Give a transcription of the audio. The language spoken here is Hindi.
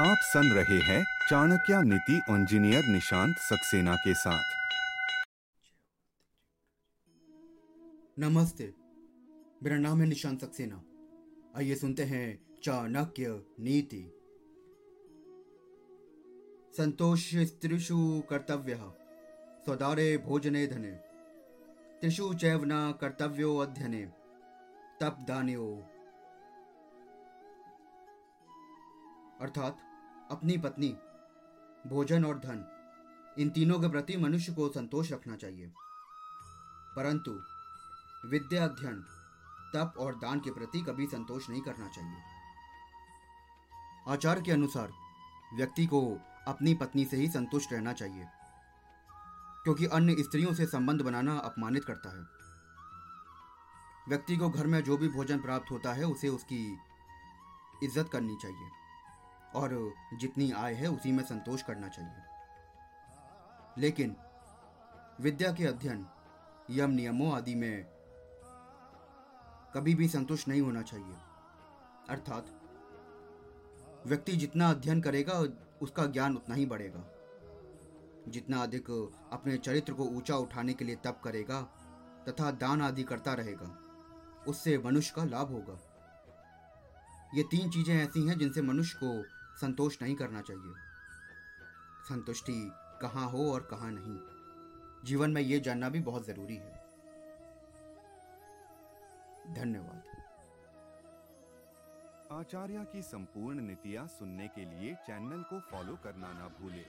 आप सुन रहे हैं चाणक्य नीति इंजीनियर निशांत सक्सेना के साथ। नमस्ते, मेरा नाम है निशांत सक्सेना। आइए सुनते हैं चाणक्य नीति। संतोष स्त्रीषु कर्तव्य, स्वदारे भोजने धने। त्रिषु चैव न कर्तव्यो अध्ययने तप दान्यो अर्थात अपनी पत्नी, भोजन और धन, इन तीनों के प्रति मनुष्य को संतोष रखना चाहिए। परंतु विद्या अध्ययन तप और दान के प्रति कभी संतोष नहीं करना चाहिए। आचार के अनुसार व्यक्ति को अपनी पत्नी से ही संतुष्ट रहना चाहिए, क्योंकि अन्य स्त्रियों से संबंध बनाना अपमानित करता है। व्यक्ति को घर में जो भी भोजन प्राप्त होता है, उसे उसकी इज़्ज़त करनी चाहिए। और जितनी आय है उसी में संतोष करना चाहिए। लेकिन विद्या के अध्ययन, यम नियमों आदि में कभी भी संतुष्ट नहीं होना चाहिए। अर्थात, व्यक्ति जितना अध्ययन करेगा, उसका ज्ञान उतना ही बढ़ेगा। जितना अधिक अपने चरित्र को ऊँचा उठाने के लिए तप करेगा, तथा दान आदि करता रहेगा, उससे मनुष्य का लाभ होगा। ये तीन चीज़ें ऐसी हैं जिनसे मनुष्य को संतोष नहीं करना चाहिए। संतुष्टि कहाँ हो और कहाँ नहीं। जीवन में ये जानना भी बहुत ज़रूरी है। धन्यवाद। आचार्य की संपूर्ण नीतियाँ सुनने के लिए चैनल को फॉलो करना ना भूलें।